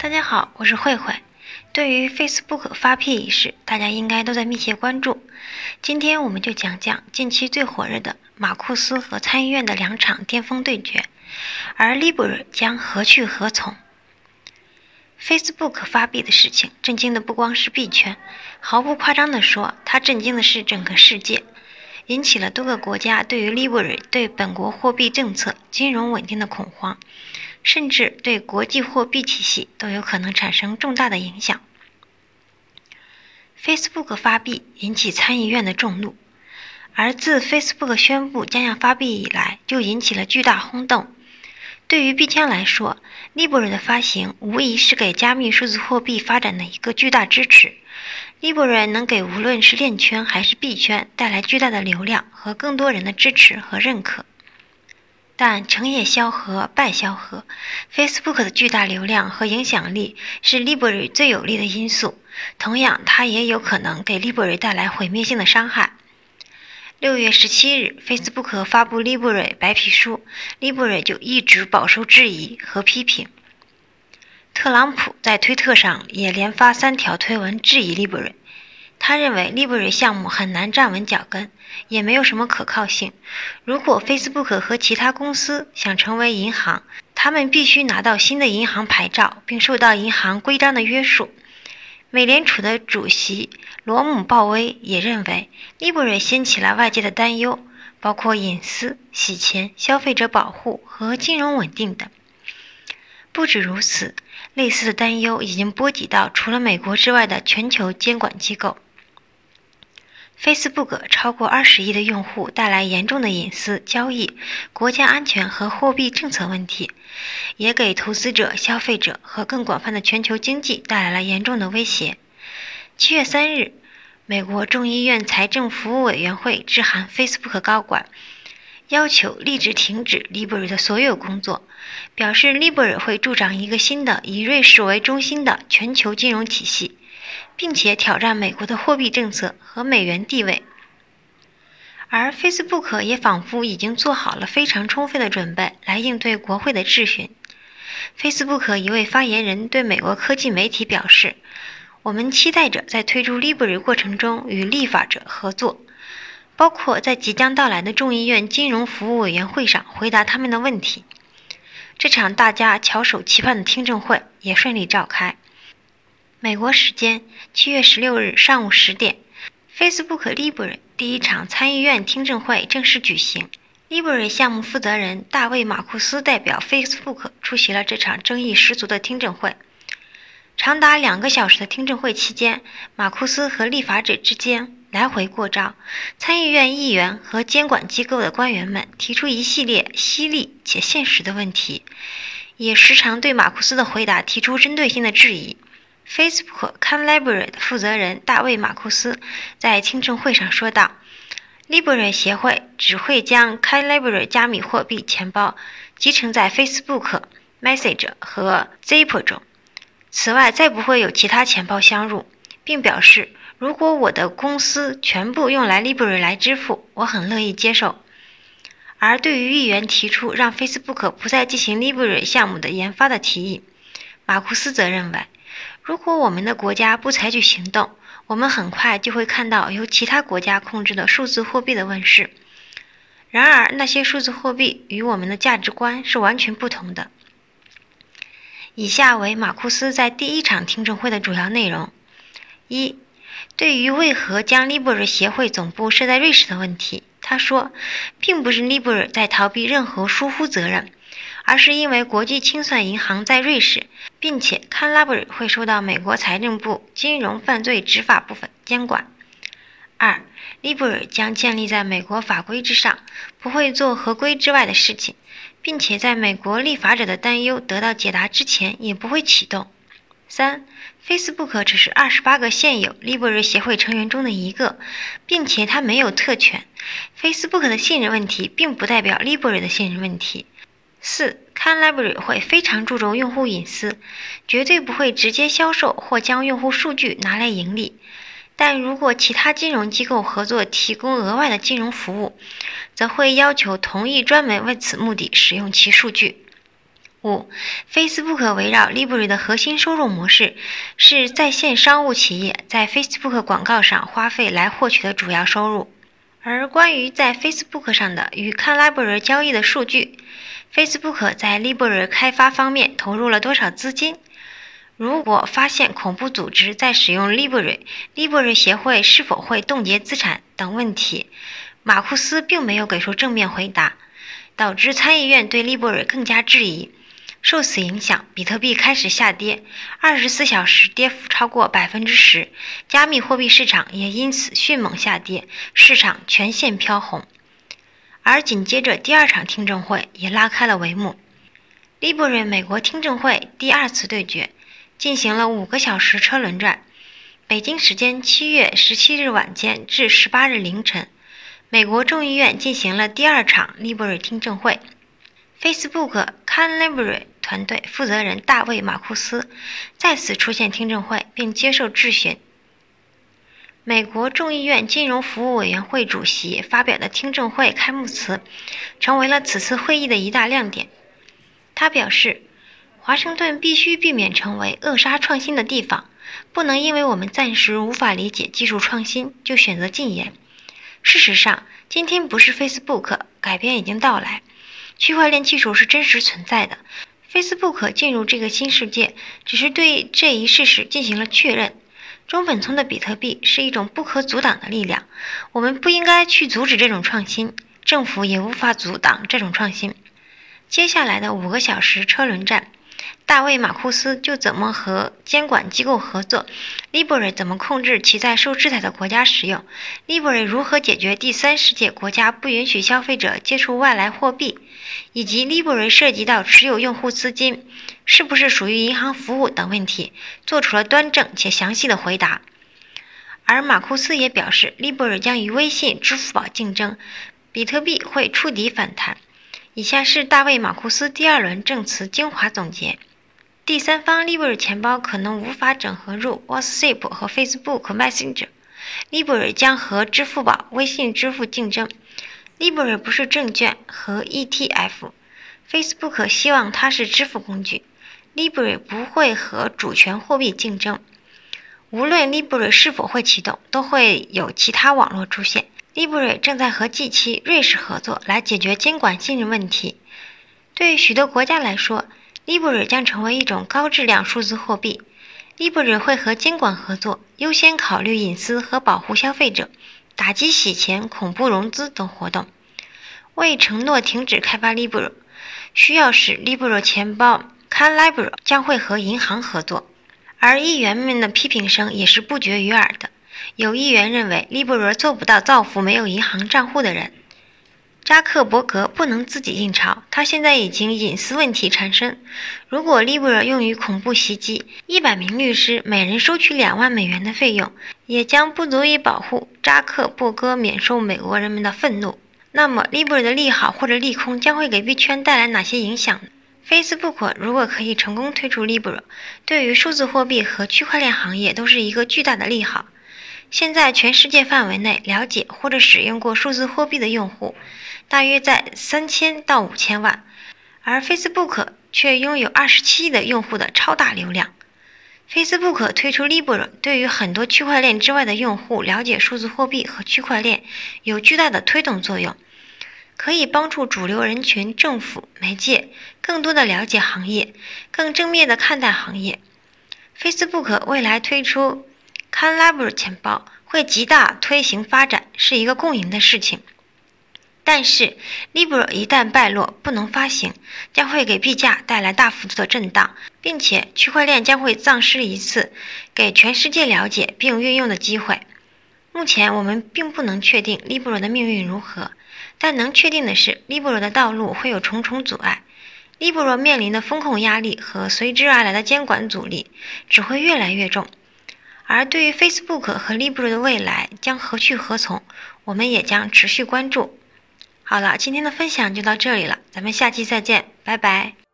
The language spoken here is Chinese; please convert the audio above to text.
大家好，我是慧慧。对于 Facebook 发币一事，大家应该都在密切关注。今天我们就讲讲近期最火热的马库斯和参议院的两场巅峰对决，而 Libra 将何去何从？Facebook 发币的事情震惊的不光是币圈，毫不夸张地说，它震惊的是整个世界，引起了多个国家对于 Libra 对本国货币政策、金融稳定的恐慌。甚至对国际货币体系都有可能产生重大的影响。Facebook 发币引起参议院的众怒，而自 Facebook 宣布将要发币以来，就引起了巨大轰动。对于币圈来说，Libra 的发行无疑是给加密数字货币发展的一个巨大支持。Libra 能给无论是链圈还是币圈带来巨大的流量和更多人的支持和认可。但成也萧何，败萧何。Facebook 的巨大流量和影响力是 Library 最有利的因素，同样，它也有可能给 Library 带来毁灭性的伤害。六月十七日，Facebook 发布 Library 白皮书，Library 就一直饱受质疑和批评。特朗普在推特上也连发三条推文质疑 Library。他认为 Libra 项目很难站稳脚跟，也没有什么可靠性。如果 Facebook 和其他公司想成为银行，他们必须拿到新的银行牌照，并受到银行规章的约束。美联储的主席罗姆鲍威也认为，Libra 掀起了外界的担忧，包括隐私、洗钱、消费者保护和金融稳定等。不止如此，类似的担忧已经波及到除了美国之外的全球监管机构。Facebook 超过二十亿的用户带来严重的隐私、交易、国家安全和货币政策问题，也给投资者、消费者和更广泛的全球经济带来了严重的威胁。七月三日，美国众议院财政服务委员会致函 Facebook 高管，要求立即停止 Libra 的所有工作，表示 Libra 会助长一个新的以瑞士为中心的全球金融体系。并且挑战美国的货币政策和美元地位，而 Facebook 也仿佛已经做好了非常充分的准备来应对国会的质询。Facebook 一位发言人对美国科技媒体表示：“我们期待着在推出 Libra 过程中与立法者合作，包括在即将到来的众议院金融服务委员会上回答他们的问题。”这场大家翘首期盼的听证会也顺利召开。美国时间七月十六日上午十点，Facebook Libra 第一场参议院听证会正式举行。Libra 项目负责人大卫·马库斯代表 Facebook 出席了这场争议十足的听证会。长达两个小时的听证会期间，马库斯和立法者之间来回过招，参议院议员和监管机构的官员们提出一系列犀利且现实的问题，也时常对马库斯的回答提出针对性的质疑。Facebook Can Library 的负责人大卫·马库斯在听证会上说道：“Libra 协会只会将 Can Library 加密货币钱包集成在 Facebook、Message 和 Zipper 中，此外再不会有其他钱包相入，并表示如果我的公司全部用来 Libra 来支付，我很乐意接受。”而对于议员提出让 Facebook 不再进行 Libra 项目的研发的提议，马库斯则认为。如果我们的国家不采取行动，我们很快就会看到由其他国家控制的数字货币的问世。然而，那些数字货币与我们的价值观是完全不同的。以下为马库斯在第一场听证会的主要内容：一、对于为何将 Libra 协会总部设在瑞士的问题，他说，并不是 Libra 在逃避任何疏忽责任。而是因为国际清算银行在瑞士，并且 c a n l a b r 会受到美国财政部金融犯罪执法部分监管。二，Libr 将建立在美国法规之上，不会做合规之外的事情，并且在美国立法者的担忧得到解答之前，也不会启动。三，Facebook 只是二十八个现有 Libr 协会成员中的一个，并且它没有特权。Facebook 的信任问题并不代表 Libr 的信任问题。四，Can Library 会非常注重用户隐私，绝对不会直接销售或将用户数据拿来盈利。但如果其他金融机构合作提供额外的金融服务，则会要求同意专门为此目的使用其数据。五，Facebook 围绕 Libre 的核心收入模式是在线商务企业在 Facebook 广告上花费来获取的主要收入。而关于在 Facebook 上的与 Canlibre 交易的数据，Facebook 在 Libre 开发方面投入了多少资金？如果发现恐怖组织在使用 Libre，Libre 协会是否会冻结资产等问题，马库斯并没有给出正面回答，导致参议院对 Libre 更加质疑。受此影响，比特币开始下跌，二十四小时跌幅超过百分之十，加密货币市场也因此迅猛下跌，市场全线飘红。而紧接着，第二场听证会也拉开了帷幕。Libre 美国听证会第二次对决进行了五个小时车轮战，北京时间七月十七日晚间至十八日凌晨，美国众议院进行了第二场 Libre 听证会。Facebook Canlibre 团队负责人大卫·马库斯再次出现听证会，并接受质询。美国众议院金融服务委员会主席发表的听证会开幕词，成为了此次会议的一大亮点。他表示，华盛顿必须避免成为扼杀创新的地方，不能因为我们暂时无法理解技术创新就选择禁言。事实上，今天不是 Facebook，改变已经到来。区块链技术是真实存在的，Facebook 进入这个新世界，只是对这一事实进行了确认。中本聪的比特币是一种不可阻挡的力量，我们不应该去阻止这种创新，政府也无法阻挡这种创新。接下来的五个小时车轮战。大卫·马库斯就怎么和监管机构合作，Libre 怎么控制其在受制裁的国家使用，Libre 如何解决第三世界国家不允许消费者接触外来货币，以及 Libre 涉及到持有用户资金是不是属于银行服务等问题，做出了端正且详细的回答。而马库斯也表示，Libre 将与微信、支付宝竞争，比特币会触底反弹。以下是大卫·马库斯第二轮证词精华总结：第三方 Libre 钱包可能无法整合入 WhatsApp 和 Facebook Messenger。Libre 将和支付宝、微信支付竞争。Libre 不是证券和 ETF。Facebook 希望它是支付工具。Libre 不会和主权货币竞争。无论 Libre 是否会启动，都会有其他网络出现。Libre 正在和 G7 瑞士合作来解决监管信任问题。对于许多国家来说，Libre 将成为一种高质量数字货币。Libre 会和监管合作，优先考虑隐私和保护消费者，打击洗钱、恐怖融资等活动。为承诺停止开发 Libre，需要使 Libre 钱包 Calibre 将会和银行合作。而议员们的批评声也是不绝于耳的。有议员认为，Libre 做不到造福没有银行账户的人。扎克伯格不能自己印钞，他现在已经隐私问题缠身。如果 Libre 用于恐怖袭击，一百名律师每人收取两万美元的费用，也将不足以保护扎克伯格免受美国人们的愤怒。那么，Libre 的利好或者利空将会给币圈带来哪些影响呢？Facebook 如果可以成功推出 Libra，对于数字货币和区块链行业都是一个巨大的利好。现在，全世界范围内了解或者使用过数字货币的用户，大约在三千到五千万，而 Facebook 却拥有二十七亿的用户的超大流量。Facebook 推出 Libra，对于很多区块链之外的用户了解数字货币和区块链有巨大的推动作用，可以帮助主流人群、政府、媒介更多的了解行业，更正面的看待行业。Facebook 未来推出。c a n l a b r 钱包会极大推行发展，是一个共赢的事情。但是 Libra 一旦败落，不能发行，将会给币价带来大幅度的震荡，并且区块链将会丧失一次给全世界了解并运用的机会。目前，我们并不能确定 Libra 的命运如何，但能确定的是，Libro 的道路会有重重阻碍。Libro 面临的风控压力和随之而来的监管阻力只会越来越重。而对于 Facebook 和 Libro 的未来将何去何从，我们也将持续关注。好了，今天的分享就到这里了，咱们下期再见，拜拜。